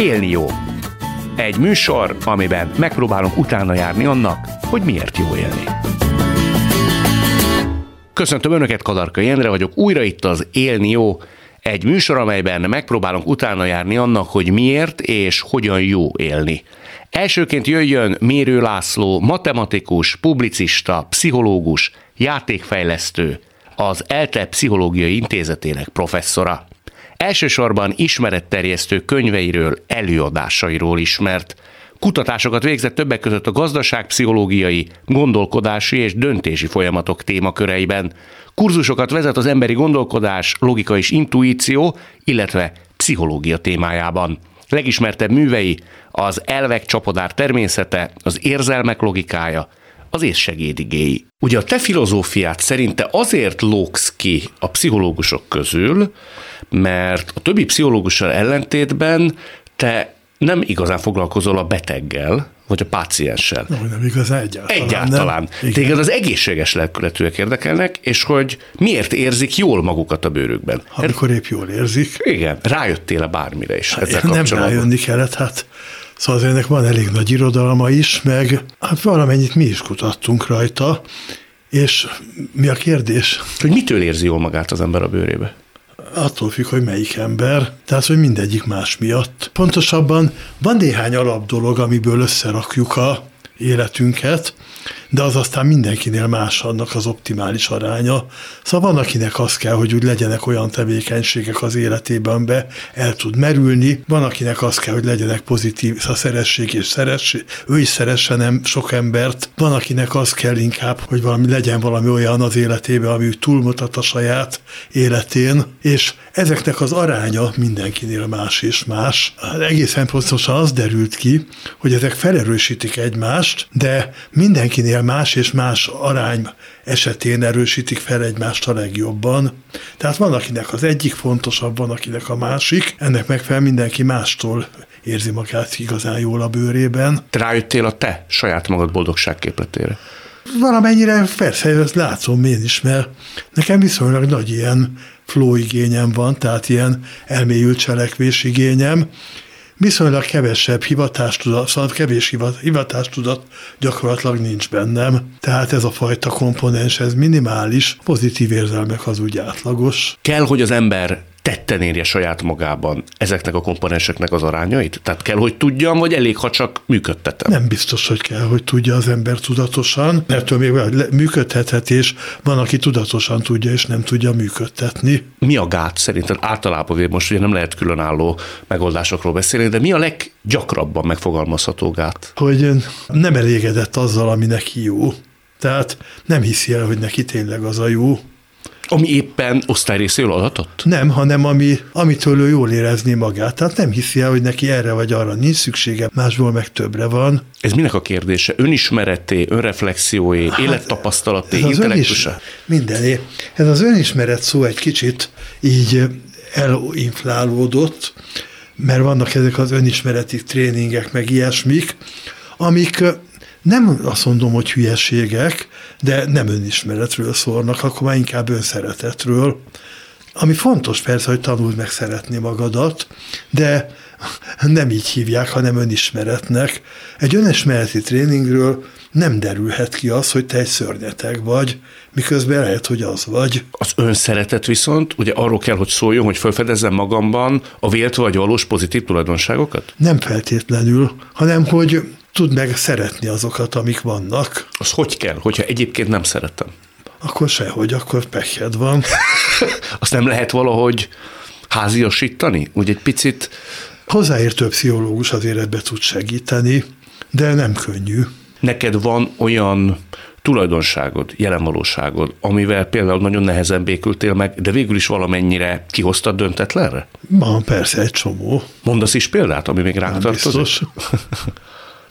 Élni jó. Egy műsor, amiben megpróbálunk utána járni annak, hogy miért jó élni. Köszöntöm Önöket, Kadarka Jendre vagyok, újra itt az Élni jó, egy műsor, amelyben megpróbálunk utána járni annak, hogy miért és hogyan jó élni. Elsőként jöjjön Mérő László, matematikus, publicista, pszichológus, játékfejlesztő, az ELTE Pszichológiai Intézetének professzora. Elsősorban ismeretterjesztő könyveiről, előadásairól ismert. Kutatásokat végzett többek között a gazdaságpszichológiai, gondolkodási és döntési folyamatok témaköreiben. Kurzusokat vezet az emberi gondolkodás, logika és intuíció, illetve pszichológia témájában. Legismertebb művei az elvek csapodár természete, az érzelmek logikája, az észsegédigéi. Ugye a te filozófiát szerinte azért lóksz ki a pszichológusok közül, mert a többi pszichológussal ellentétben te nem igazán foglalkozol a beteggel, vagy a pácienssel. Nem, nem igazán egyáltalán. Egyáltalán. Nem. Téged az egészséges lelkületűek érdekelnek, és hogy miért érzik jól magukat a bőrükben. Amikor épp jól érzik. Igen. Rájöttél-e bármire is hát ezzel Nem rájönni kellett, hát Szóval ennek van elég nagy irodalma is, meg hát valamennyit mi is kutattunk rajta, és mi a kérdés? Hogy mitől érzi jól magát az ember a bőrébe? Attól függ, hogy melyik ember, tehát hogy mindegyik más miatt. Pontosabban van néhány alap dolog, amiből összerakjuk a életünket, de az aztán mindenkinél más annak az optimális aránya. Szóval van, akinek az kell, hogy úgy legyenek olyan tevékenységek az életében, be el tud merülni, van, akinek az kell, hogy legyenek pozitív, a szóval szeresség és szeress, ő is szeressen nem sok embert, van, akinek az kell inkább, hogy valami legyen valami olyan az életében, ami túlmutat a saját életén, és ezeknek az aránya mindenkinél más és más. Hát egészen pontosan az derült ki, hogy ezek felerősítik egymást, de mindenkinél más és más arány esetén erősítik fel egymást a legjobban. Tehát van, akinek az egyik fontosabb, van, akinek a másik. Ennek megfelelően mindenki mástól érzi magát igazán jól a bőrében. Te rájöttél a te saját magad boldogságképletére? Valamennyire persze, ezt látszom én is, mert nekem viszonylag nagy ilyen flow igényem van, tehát ilyen elmélyült cselekvés igényem, viszonylag kevesebb hivatástudat, szóval kevés hivatástudat gyakorlatilag nincs bennem. Tehát ez a fajta komponens, ez minimális, pozitív érzelmek az úgy átlagos. Kell, hogy az ember tetten érje saját magában ezeknek a komponenseknek az arányait? Tehát kell, hogy tudjam, vagy elég, ha csak működtetem? Nem biztos, hogy kell, hogy tudja az ember tudatosan, mert még működtethet, és van, aki tudatosan tudja, és nem tudja működtetni. Mi a gát szerinted általában, most ugye nem lehet különálló megoldásokról beszélni, de mi a leggyakrabban megfogalmazható gát? Hogy nem elégedett azzal, ami neki jó. Tehát nem hiszi el, hogy neki tényleg az a jó, ami éppen osztályrészéről adatott? Nem, hanem ami, amitől ő jól érezni magát. Tehát nem hiszi el, hogy neki erre vagy arra nincs szüksége, másból meg többre van. Ez minek a kérdése? Önismereté, önreflexióé, hát, élettapasztalaté, intellektusa? Mindené. Ez az önismeret szó egy kicsit így elinflálódott, mert vannak ezek az önismereti tréningek, meg ilyesmik, amik nem azt mondom, hogy hülyeségek, de nem önismeretről szólnak, akkor már inkább önszeretetről. Ami fontos persze, hogy tanuld meg szeretni magadat, de nem így hívják, hanem önismeretnek. Egy önismereti tréningről nem derülhet ki az, hogy te egy szörnyeteg vagy, miközben lehet, hogy az vagy. Az önszeretet viszont ugye arról kell, hogy szóljon, hogy felfedezzem magamban a vélt vagy valós pozitív tulajdonságokat? Nem feltétlenül, hanem hogy tud meg szeretni azokat, amik vannak. Az hogy kell, hogyha egyébként nem szeretem? Akkor sehogy, akkor pekhed van. Azt nem lehet valahogy háziasítani? Úgy egy picit... Hozzáértő pszichológus azért ebbe tud segíteni, de nem könnyű. Neked van olyan tulajdonságod, jelenvalóságod, amivel például nagyon nehezen békültél meg, de végül is valamennyire kihoztad döntetlenre? Van, persze, egy csomó. Mondasz is példát, ami még ránk tartozik?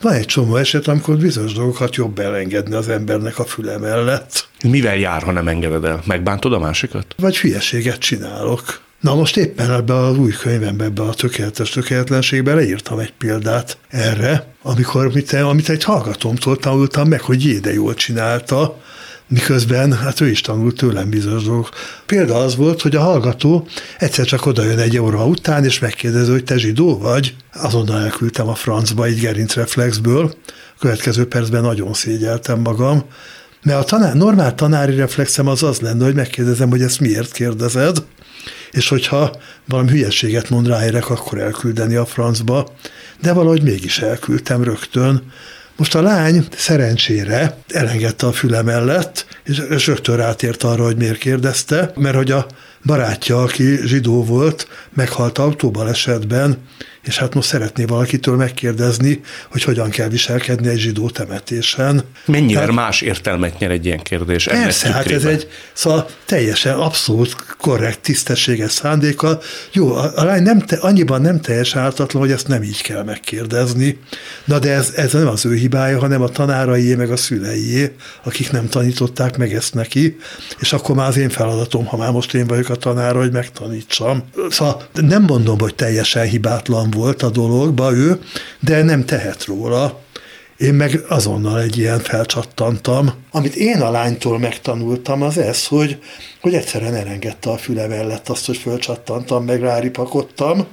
Van egy csomó eset, amikor bizonyos dolgokat jobb elengedni az embernek a füle mellett. Mivel jár, ha nem engeded el? Megbántod a másikat? Vagy hülyeséget csinálok. Na most éppen ebbe az új könyvembe, ebbe a tökéletes tökéletlenségbe leírtam egy példát erre, amikor mit, amit egy hallgatómtól tanultam meg, hogy Jéde jól csinálta, miközben hát ő is tanult tőlem bizonyos dolgok. Példa az volt, hogy a hallgató egyszer csak odajön egy óra után, és megkérdezi, hogy te zsidó vagy. Azonnal elküldtem a francba egy gerincreflexből. A következő percben nagyon szégyeltem magam, mert a tanár, normál tanári reflexem az az lenne, hogy megkérdezem, hogy ezt miért kérdezed, és hogyha valami hülyeséget mond ráérek, akkor elküldeni a francba, de valahogy mégis elküldtem rögtön. Most a lány szerencsére elengedte a füle mellett, és rögtön rátért arra, hogy miért kérdezte, mert hogy a barátja, aki zsidó volt, meghalt autóbalesetben, és hát most szeretné valakitől megkérdezni, hogy hogyan kell viselkedni egy zsidó temetésen. Mennyivel Tehát, más értelmet nyer egy ilyen kérdés? Persze, hát ez egy szóval teljesen abszolút korrekt, tisztességes szándékkal. Jó, a, a lány nem te, annyiban nem teljesen ártatlan, hogy ezt nem így kell megkérdezni. Na de ez, ez nem az ő hibája, hanem a tanáraié, meg a szüleié, akik nem tanították meg ezt neki, és akkor már az én feladatom, ha már most én vagyok a tanára, hogy megtanítsam. Szóval nem mondom, hogy teljesen hibátlan volt a dologba ő, de nem tehet róla. Én meg azonnal egy ilyen felcsattantam. Amit én a lánytól megtanultam, az ez, hogy, hogy egyszerűen elengedte a füle mellett azt, hogy fölcsattantam, meg ráripakodtam,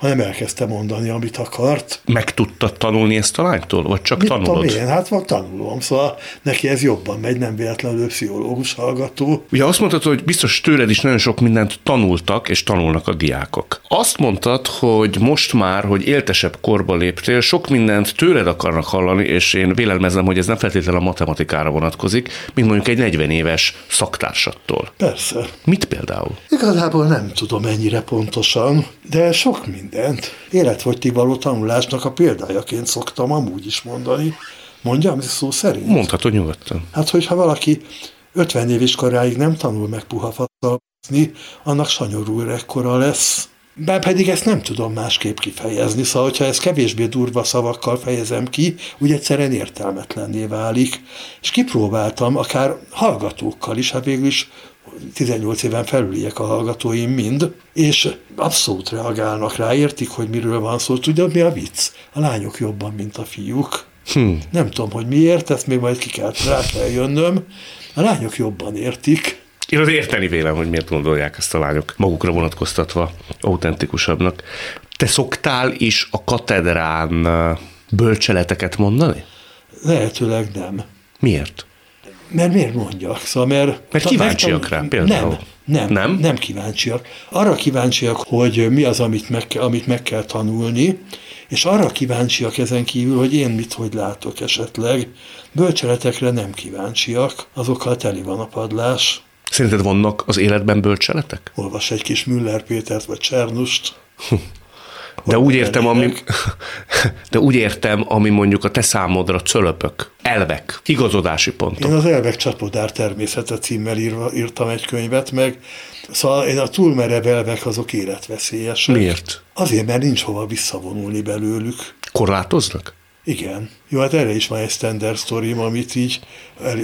hanem elkezdte mondani, amit akart. Meg tudta tanulni ezt a lánytól, vagy csak Mit tanulod? Tudom én, hát van tanulom, szóval neki ez jobban megy, nem véletlenül pszichológus hallgató. Ugye azt mondtad, hogy biztos tőled is nagyon sok mindent tanultak, és tanulnak a diákok. Azt mondtad, hogy most már, hogy éltesebb korba léptél, sok mindent tőled akarnak hallani, és én vélelmezem, hogy ez nem feltétlenül a matematikára vonatkozik, mint mondjuk egy 40 éves szaktársattól. Persze. Mit például? Igazából nem tudom ennyire pontosan, de sok minden mindent. Életfogytigvaló tanulásnak a példájaként szoktam amúgy is mondani. Mondjam szó szerint? Mondhatod nyugodtan. Hát, hogyha valaki 50 év koráig nem tanul meg puha faszalni, annak sanyorú ekkora lesz. Bár pedig ezt nem tudom másképp kifejezni, szóval hogyha ezt kevésbé durva szavakkal fejezem ki, úgy egyszerűen értelmetlenné válik. És kipróbáltam akár hallgatókkal is, hát végül is 18 éven felüliek a hallgatóim mind, és abszolút reagálnak rá, értik, hogy miről van szó. Tudod, mi a vicc? A lányok jobban, mint a fiúk. Hmm. Nem tudom, hogy miért, ezt még majd ki kell, rá kell jönnöm. A lányok jobban értik. Én az érteni vélem, hogy miért gondolják ezt a lányok magukra vonatkoztatva autentikusabbnak. Te szoktál is a katedrán bölcseleteket mondani? Lehetőleg nem. Miért? Mert miért mondjak? Szóval mert, mert kíváncsiak rá például. Nem, nem, nem, nem kíváncsiak. Arra kíváncsiak, hogy mi az, amit meg, amit meg kell tanulni, és arra kíváncsiak ezen kívül, hogy én mit, hogy látok esetleg. Bölcseletekre nem kíváncsiak, azokkal teli van a padlás. Szerinted vannak az életben bölcseletek? Olvas egy kis Müller Pétert vagy Csernust. De úgy értem, ami, de úgy értem, ami mondjuk a te számodra cölöpök, elvek, igazodási pontok. Én az elvek csapodár természete címmel írva, írtam egy könyvet, meg szóval én a túlmerev elvek azok életveszélyesek. Miért? Azért, mert nincs hova visszavonulni belőlük. Korlátoznak? Igen. Jó, hát erre is van egy standard story amit így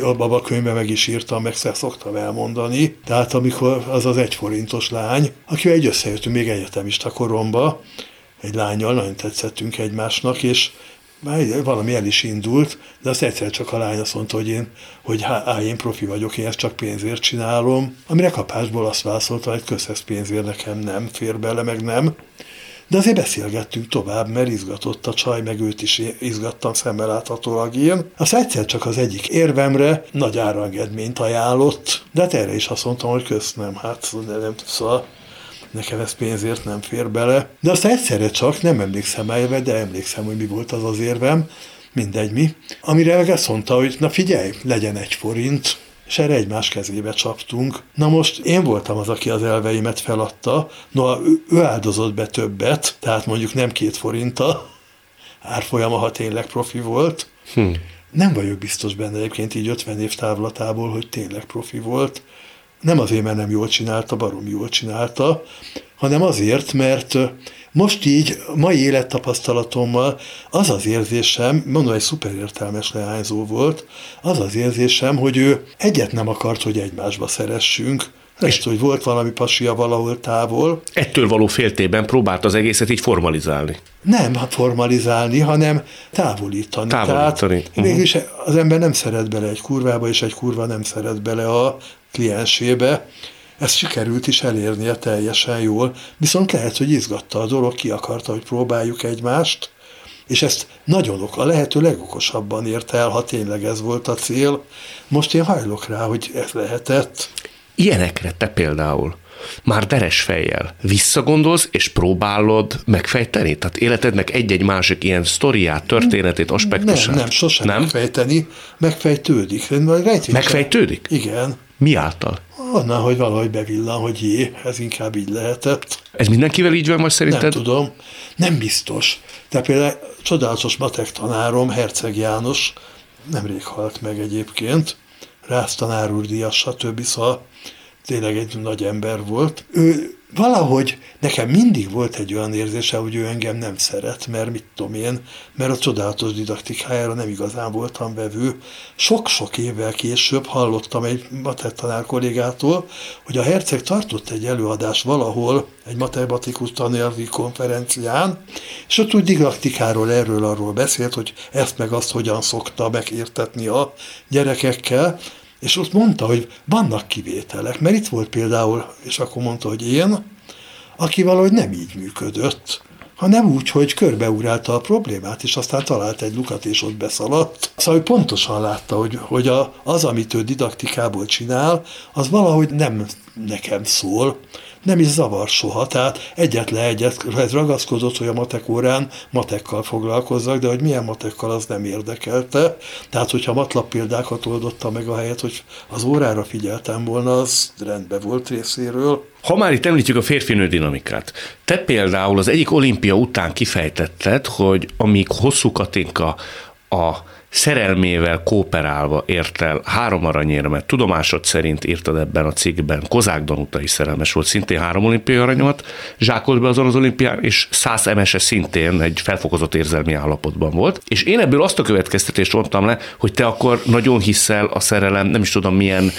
abban a könyvben meg is írtam, meg szoktam elmondani. Tehát amikor az az egyforintos lány, akivel egy összejöttünk még egyetemista koromba, egy lányjal, nagyon tetszettünk egymásnak, és már valami el is indult, de azt egyszer csak a lány azt mondta, hogy én, hogy há, én profi vagyok, én ezt csak pénzért csinálom, amire kapásból azt válaszolta, hogy köszesz pénzért nekem nem fér bele, meg nem. De azért beszélgettünk tovább, mert izgatott a csaj, meg őt is izgattam szemmel láthatólag én. Azt egyszer csak az egyik érvemre nagy árangedményt ajánlott, de hát erre is azt mondtam, hogy köszönöm, hát nem, szóval nekem ez pénzért nem fér bele. De azt egyszerre csak, nem emlékszem elve, de emlékszem, hogy mi volt az az érvem, mindegy mi, amire meg azt mondta, hogy na figyelj, legyen egy forint, és erre egymás kezébe csaptunk. Na most én voltam az, aki az elveimet feladta, no, ő, ő áldozott be többet, tehát mondjuk nem két forinta árfolyama, ha tényleg profi volt. Hm. Nem vagyok biztos benne egyébként így 50 év távlatából, hogy tényleg profi volt nem azért, mert nem jól csinálta, barom jól csinálta, hanem azért, mert most így, mai élettapasztalatommal az az érzésem, mondom, egy szuper értelmes leányzó volt, az az érzésem, hogy ő egyet nem akart, hogy egymásba szeressünk, Lehet, hogy volt valami pasia valahol távol. Ettől való féltében próbált az egészet így formalizálni. Nem formalizálni, hanem távolítani. Távolítani. Tehát mégis az ember nem szeret bele egy kurvába, és egy kurva nem szeret bele a kliensébe. Ezt sikerült is elérnie teljesen jól, viszont lehet, hogy izgatta a dolog, ki akarta, hogy próbáljuk egymást, és ezt nagyon ok, a lehető legokosabban érte el, ha tényleg ez volt a cél. Most én hajlok rá, hogy ez lehetett. Ilyenekre te például már deres fejjel visszagondolsz, és próbálod megfejteni? Tehát életednek egy-egy másik ilyen sztoriát, történetét, aspektusát? Nem, nem, sosem nem? megfejteni, megfejtődik. Megfejtődik? Igen. Mi által? Onnan, hogy valahogy bevillan, hogy jé, ez inkább így lehetett. Ez mindenkivel így van most szerinted? Nem tudom, nem biztos. Tehát például csodálatos matek tanárom, Herceg János, nemrég halt meg egyébként, Rász tanár úr díjas, stb. Szóval tényleg egy nagy ember volt. Ő valahogy nekem mindig volt egy olyan érzése, hogy ő engem nem szeret, mert mit tudom én, mert a csodálatos didaktikájára nem igazán voltam vevő. Sok-sok évvel később hallottam egy tanár kollégától, hogy a herceg tartott egy előadást valahol egy matematikus tanárvi konferencián, és ott úgy didaktikáról erről arról beszélt, hogy ezt meg azt hogyan szokta megértetni a gyerekekkel, és ott mondta, hogy vannak kivételek, mert itt volt például, és akkor mondta, hogy én, aki valahogy nem így működött, hanem úgy, hogy körbeurálta a problémát, és aztán talált egy lukat, és ott beszaladt. Szóval ő pontosan látta, hogy, hogy a, az, amit ő didaktikából csinál, az valahogy nem nekem szól, nem is zavar soha. Tehát egyetlen egyet ragaszkodott, hogy a matek órán matekkal foglalkozzak, de hogy milyen matekkal, az nem érdekelte. Tehát, hogyha matlap példákat oldotta meg a helyet, hogy az órára figyeltem volna, az rendben volt részéről. Ha már itt említjük a férfinő dinamikát, te például az egyik olimpia után kifejtetted, hogy amíg hosszú Katinka a szerelmével kooperálva ért el három aranyérmet. Tudomásod szerint írtad ebben a cikkben. Kozák Danuta is szerelmes volt, szintén három olimpiai aranyomat, zsákolt be azon az olimpián, és Szász Emese szintén egy felfokozott érzelmi állapotban volt. És én ebből azt a következtetést vontam le, hogy te akkor nagyon hiszel a szerelem, nem is tudom milyen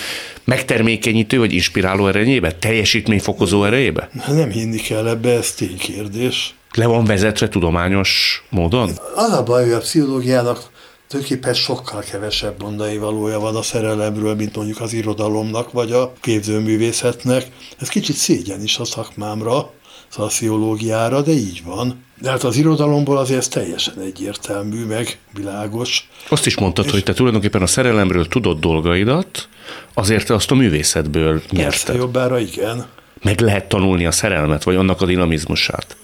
megtermékenyítő vagy inspiráló erejébe, teljesítményfokozó erejébe? Nem hinni kell ebbe, ez ténykérdés. Le van vezetve tudományos módon? Az a baj, hogy a pszichológiának tulajdonképpen sokkal kevesebb mondani valója van a szerelemről, mint mondjuk az irodalomnak, vagy a képzőművészetnek. Ez kicsit szégyen is a szakmámra, szociológiára, de így van. De hát az irodalomból azért ez teljesen egyértelmű, meg világos. Azt is mondtad, és hogy te tulajdonképpen a szerelemről tudod dolgaidat, azért te azt a művészetből nyerted. Persze, jobbára igen. Meg lehet tanulni a szerelmet, vagy annak a dinamizmusát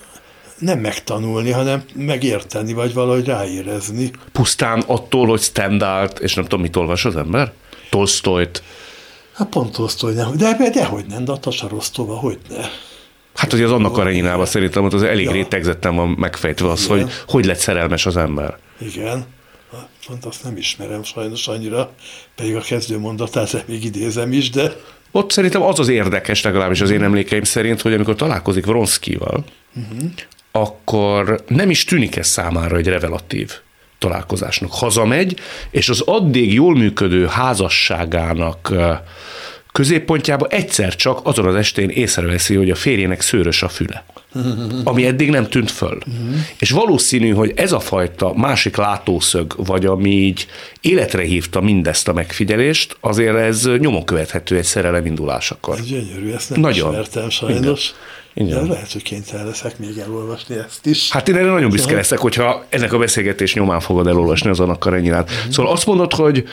nem megtanulni, hanem megérteni, vagy valahogy ráérezni. Pusztán attól, hogy Stendhalt, és nem tudom, mit olvas az ember? Tolstoyt. Hát pont Tolstoy nem, de, de hogy nem, de a Tasarostova, hogy ne. Hát, hogy az annak Kareninában szerintem az elég ja. rétegzetten van megfejtve az, Igen. hogy hogy lett szerelmes az ember. Igen. Pont azt nem ismerem sajnos annyira, pedig a kezdő mondatát még idézem is, de... Ott szerintem az az érdekes, legalábbis az én emlékeim szerint, hogy amikor találkozik Vronszkival, uh-huh akkor nem is tűnik ez számára egy revelatív találkozásnak. Hazamegy, és az addig jól működő házasságának középpontjába egyszer csak azon az estén észreveszi, hogy a férjének szőrös a füle. Ami eddig nem tűnt föl. És valószínű, hogy ez a fajta másik látószög, vagy ami így életre hívta mindezt a megfigyelést, azért ez nyomon követhető egy szerelem indulásakor. Ez gyönyörű, ezt nem Nagyon. ismertem sajnos. Igen. Igen. De lehet, hogy kénytelen leszek még elolvasni ezt is. Hát én erre nagyon büszke leszek, hogyha ennek a beszélgetés nyomán fogod elolvasni az annak Karenyinát. Uh-huh. Szóval azt mondod, hogy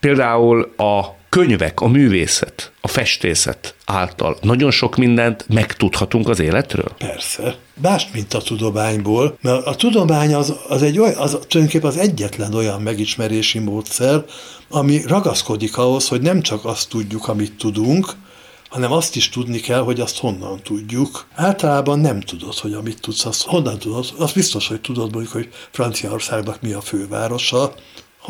például a könyvek, a művészet, a festészet által nagyon sok mindent megtudhatunk az életről? Persze. Más, mint a tudományból, mert a tudomány az, az egy olyan, az tulajdonképpen az egyetlen olyan megismerési módszer, ami ragaszkodik ahhoz, hogy nem csak azt tudjuk, amit tudunk, hanem azt is tudni kell, hogy azt honnan tudjuk. Általában nem tudod, hogy amit tudsz, azt honnan tudod. Az biztos, hogy tudod mondjuk, hogy Franciaországnak mi a fővárosa,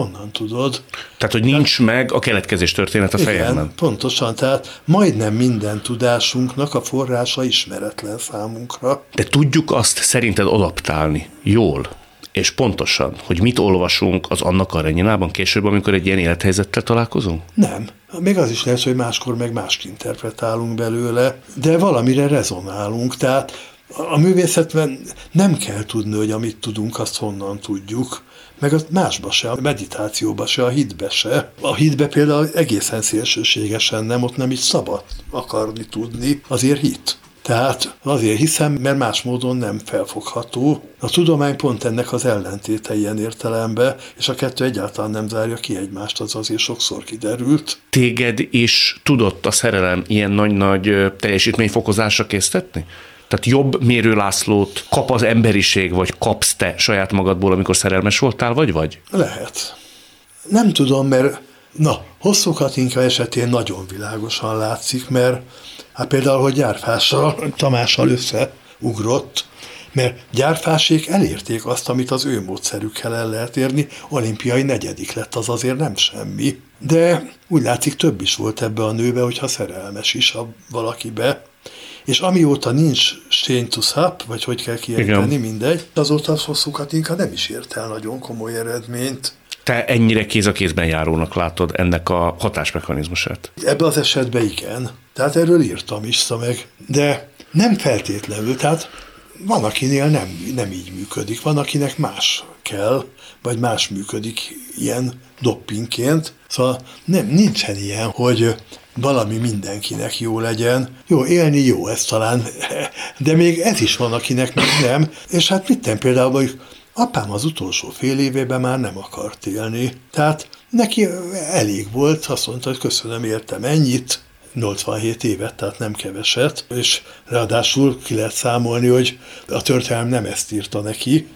honnan tudod. Tehát, hogy nincs tehát, meg a keletkezés történet a. Igen, pontosan, tehát majdnem minden tudásunknak a forrása ismeretlen számunkra. De tudjuk azt szerinted adaptálni jól és pontosan, hogy mit olvasunk az annak arenyinában később, amikor egy ilyen élethelyzettel találkozunk? Nem. Még az is lehet, hogy máskor meg mást interpretálunk belőle, de valamire rezonálunk. Tehát a művészetben nem kell tudni, hogy amit tudunk, azt honnan tudjuk, meg a másba se, a meditációba se, a hitbe se. A hitbe például egészen szélsőségesen nem, ott nem is szabad akarni tudni, azért hit. Tehát azért hiszem, mert más módon nem felfogható. A tudomány pont ennek az ellentéte ilyen értelemben, és a kettő egyáltalán nem zárja ki egymást, az azért sokszor kiderült. Téged is tudott a szerelem ilyen nagy-nagy teljesítményfokozásra késztetni? Tehát jobb Mérő Lászlót kap az emberiség, vagy kapsz te saját magadból, amikor szerelmes voltál, vagy vagy? Lehet. Nem tudom, mert na, hosszú Katinka esetén nagyon világosan látszik, mert hát például, hogy gyárfással, Tamással összeugrott, mert gyárfásék elérték azt, amit az ő módszerükkel el lehet érni, olimpiai negyedik lett, az azért nem semmi. De úgy látszik több is volt ebbe a nőbe, hogyha szerelmes is a valakibe, és amióta nincs Sténytusz Hap, vagy hogy kell kiejteni, mindegy, azóta az hosszú Katinka nem is ért el nagyon komoly eredményt. Te ennyire kéz a kézben járónak látod ennek a hatásmechanizmusát? Ebben az esetben igen. Tehát erről írtam is meg. De nem feltétlenül, tehát van, akinél nem, nem így működik, van, akinek más kell, vagy más működik ilyen doppingként. Szóval nem, nincsen ilyen, hogy valami mindenkinek jó legyen. Jó, élni jó, ez talán, de még ez is van, akinek még nem. És hát mit nem például, hogy apám az utolsó fél évében már nem akart élni. Tehát neki elég volt, azt mondta, hogy köszönöm, értem ennyit, 87 évet, tehát nem keveset, és ráadásul ki lehet számolni, hogy a történelem nem ezt írta neki.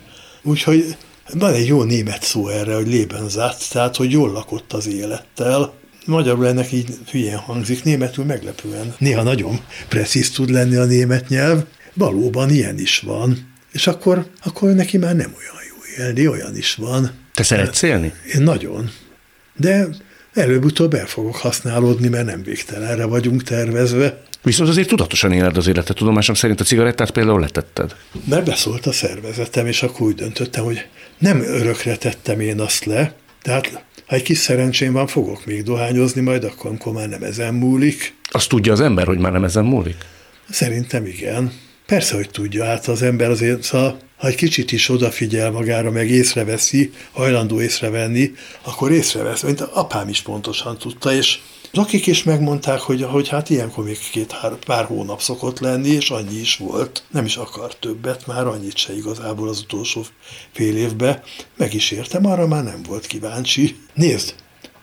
Úgyhogy van egy jó német szó erre, hogy Lebensatz, tehát hogy jól lakott az élettel. Magyarul ennek így hülyén hangzik, németül meglepően. Néha nagyon presszíz tud lenni a német nyelv, valóban ilyen is van. És akkor, akkor neki már nem olyan jó élni, olyan is van. Te szeretsz élni? Én nagyon. De előbb-utóbb el fogok használódni, mert nem végtelenre vagyunk tervezve. Viszont azért tudatosan éled az életet. Tudomásom szerint a cigarettát például letetted. Mert beszólt a szervezetem, és akkor úgy döntöttem, hogy nem örökre tettem én azt le, tehát ha egy kis szerencsém van, fogok még dohányozni, majd akkor, amikor már nem ezen múlik. Azt tudja az ember, hogy már nem ezen múlik? Szerintem igen. Persze, hogy tudja, hát az ember azért, szóval, ha egy kicsit is odafigyel magára, meg észreveszi, hajlandó észrevenni, akkor észrevesz, mint apám is pontosan tudta, és akik is megmondták, hogy, hogy hát ilyenkor még két pár hónap szokott lenni, és annyi is volt. Nem is akar többet, már annyit se igazából az utolsó fél évben. Meg is értem, arra már nem volt kíváncsi. Nézd,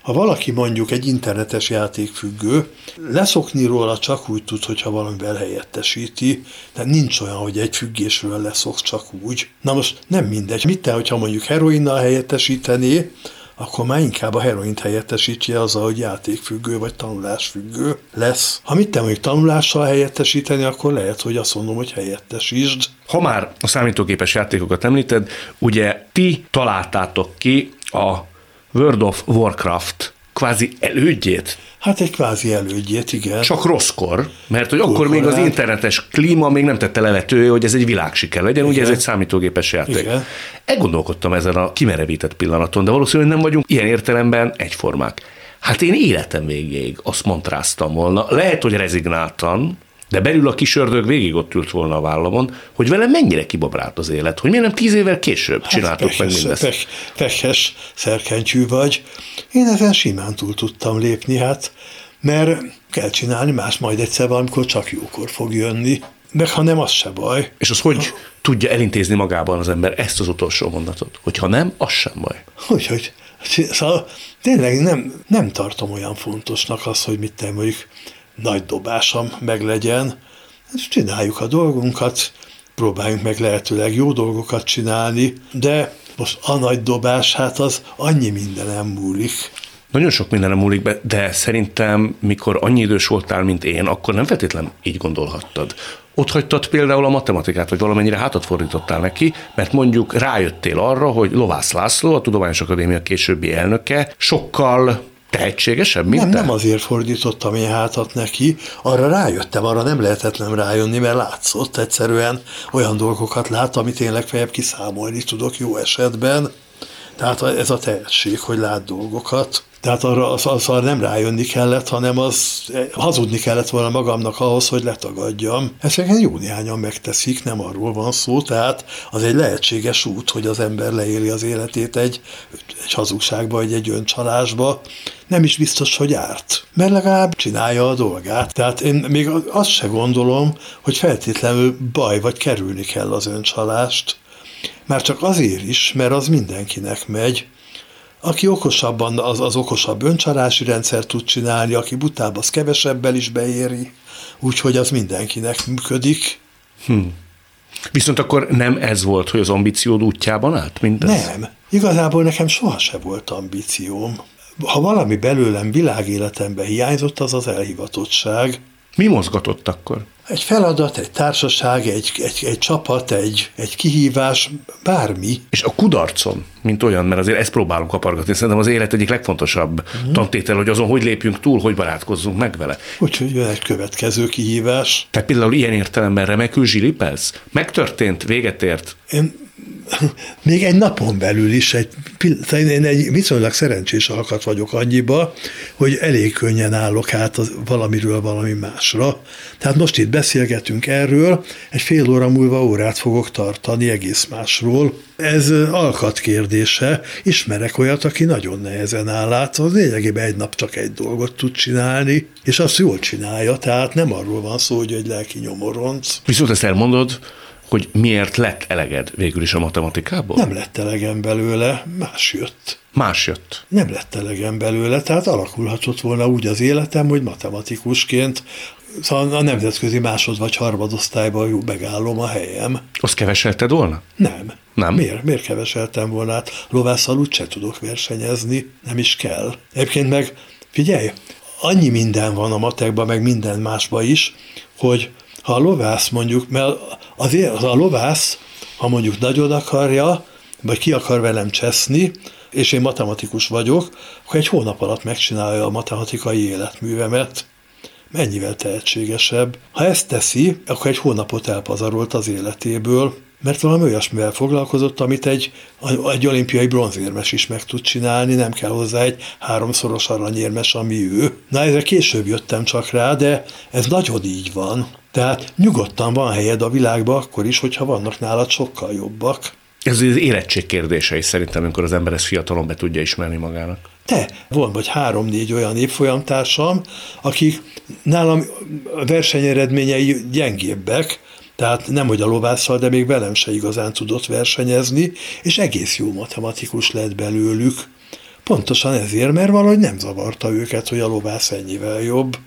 ha valaki mondjuk egy internetes játékfüggő, leszokni róla csak úgy tud, hogyha valamivel helyettesíti, de nincs olyan, hogy egy függésről leszoksz csak úgy. Na most nem mindegy. Mit te, hogyha mondjuk heroinnal helyettesítené, akkor már inkább a heroint helyettesítje az, hogy játékfüggő vagy tanulásfüggő lesz. Ha mit te mondjuk tanulással helyettesíteni, akkor lehet, hogy azt mondom, hogy helyettesítsd. Ha már a számítógépes játékokat említed, ugye ti találtátok ki a World of Warcraft kvázi elődjét. Hát egy kvázi elődjét, igen. Csak rosszkor, mert hogy akkor még az internetes klíma még nem tette levető, hogy ez egy világsiker legyen, igen. ugye ez egy számítógépes játék. Igen. Elgondolkodtam ezen a kimerevített pillanaton, de valószínűleg nem vagyunk ilyen értelemben egyformák. Hát én életem végéig azt montráztam volna, lehet, hogy rezignáltan, de belül a kis ördög végig ott ült volna a vállamon, hogy vele mennyire kibabrált az élet, hogy miért nem tíz évvel később hát csináltuk meg mindezt. Pek, pekhes szerkentyű vagy. Én ezen simán túl tudtam lépni, hát, mert kell csinálni más majd egyszer valamikor csak jókor fog jönni. Meg ha nem, az se baj. És az hogy tudja elintézni magában az ember ezt az utolsó mondatot? Hogy ha nem, az sem baj. Hogy, hogy. Szóval tényleg nem, nem tartom olyan fontosnak azt, hogy mit te mondjuk nagy dobásom meglegyen, és csináljuk a dolgunkat, próbáljunk meg lehetőleg jó dolgokat csinálni, de most a nagy dobás, hát az annyi mindenem múlik. Nagyon sok mindenem múlik be, de szerintem, mikor annyi idős voltál, mint én, akkor nem feltétlen így gondolhattad. Ott hagytad például a matematikát, vagy valamennyire hátat fordítottál neki, mert mondjuk rájöttél arra, hogy Lovász László, a Tudományos Akadémia későbbi elnöke, sokkal Tehetségesebb, mint Nem, te? nem azért fordítottam én hátat neki, arra rájöttem, arra nem lehetett nem rájönni, mert látszott egyszerűen olyan dolgokat lát, amit én legfeljebb kiszámolni tudok jó esetben. Tehát ez a tehetség, hogy lát dolgokat. Tehát arra az, az arra nem rájönni kellett, hanem az hazudni kellett volna magamnak ahhoz, hogy letagadjam. Ezeket jó néhányan megteszik, nem arról van szó, tehát az egy lehetséges út, hogy az ember leéli az életét egy, egy hazugságba, vagy egy öncsalásba. Nem is biztos, hogy árt, mert legalább csinálja a dolgát. Tehát én még azt se gondolom, hogy feltétlenül baj, vagy kerülni kell az öncsalást. Már csak azért is, mert az mindenkinek megy. Aki okosabban, az, az okosabb öncsalási rendszer tud csinálni, aki butább, az kevesebbel is beéri, úgyhogy az mindenkinek működik. Viszont akkor nem ez volt, hogy az ambíciód útjában állt mindez? Nem. Igazából nekem soha se volt ambícióm. Ha valami belőlem világéletemben hiányzott, az az elhivatottság. Mi mozgatott akkor? Egy feladat, egy társaság, egy, egy, egy csapat, egy, egy kihívás, bármi. És a kudarcon, mint olyan, mert azért ezt próbálom kapargatni, szerintem az élet egyik legfontosabb uh-huh. tantétel, hogy azon hogy lépjünk túl, hogy barátkozzunk meg vele. Úgyhogy jön egy következő kihívás. Tehát például ilyen értelemben remekül zsilipelsz? Megtörtént, véget ért? Én még egy napon belül is, egy, én egy viszonylag szerencsés alkat vagyok annyiba, hogy elég könnyen állok át az valamiről valami másra. Tehát most itt beszélgetünk erről, egy fél óra múlva órát fogok tartani egész másról. Ez alkat kérdése. Ismerek olyat, aki nagyon nehezen áll át, az lényegében egy nap csak egy dolgot tud csinálni, és azt jól csinálja, tehát nem arról van szó, hogy egy lelki nyomoronc. Viszont ezt elmondod, hogy miért lett eleged végül is a matematikából? Nem lett elegem belőle, más jött. Más jött. Nem lett elegem belőle, tehát alakulhatott volna úgy az életem, hogy matematikusként szóval a nemzetközi másod vagy harmadosztályban jó megállom a helyem. Azt keveselted volna? Nem. Nem? Miért? Miért keveseltem volna? Hát lovásszal úgyse tudok versenyezni, nem is kell. Egyébként meg, figyelj, annyi minden van a matekban, meg minden másban is, hogy ha a lovász mondjuk, mert azért a lovász, ha mondjuk nagyon akarja, vagy ki akar velem cseszni, és én matematikus vagyok, akkor egy hónap alatt megcsinálja a matematikai életművemet. Mennyivel tehetségesebb. Ha ezt teszi, akkor egy hónapot elpazarolt az életéből, mert valami olyasmivel foglalkozott, amit egy, egy olimpiai bronzérmes is meg tud csinálni, nem kell hozzá egy háromszoros aranyérmes, ami ő. Na, ezre később jöttem csak rá, de ez nagyon így van. Tehát nyugodtan van helyed a világban akkor is, hogyha vannak nálad sokkal jobbak. Ez az érettség kérdése is szerintem, amikor az ember ezt fiatalon be tudja ismerni magának. Te, van vagy három-négy olyan évfolyamtársam, akik nálam versenyeredményei gyengébbek, tehát nem, hogy a lovásszal, de még velem se igazán tudott versenyezni, és egész jó matematikus lett belőlük. Pontosan ezért, mert valahogy nem zavarta őket, hogy a lovász ennyivel jobb,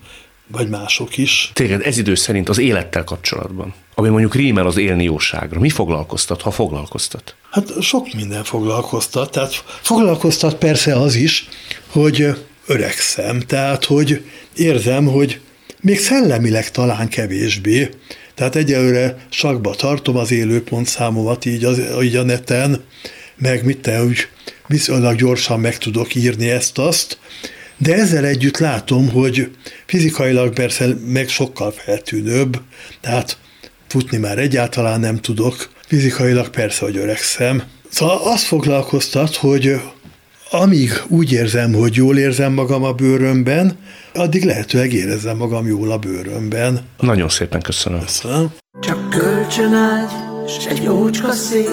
vagy mások is. Téged ez idő szerint az élettel kapcsolatban, ami mondjuk rímel az élni jóságra, mi foglalkoztat, ha foglalkoztat? Hát sok minden foglalkoztat, tehát foglalkoztat persze az is, hogy öregszem, tehát hogy érzem, hogy még szellemileg talán kevésbé, tehát egyelőre sakba tartom az élőpont számomat így, az, így a neten, meg mit te, úgy viszonylag gyorsan meg tudok írni ezt-azt, de ezzel együtt látom, hogy fizikailag persze meg sokkal feltűnőbb, tehát futni már egyáltalán nem tudok, fizikailag persze, hogy öregszem. Szóval azt foglalkoztat, hogy amíg úgy érzem, hogy jól érzem magam a bőrömben, addig lehetőleg érezzem magam jól a bőrömben. Nagyon szépen köszönöm. Köszönöm. Csak kölcsön ágy, s egy jócska szék,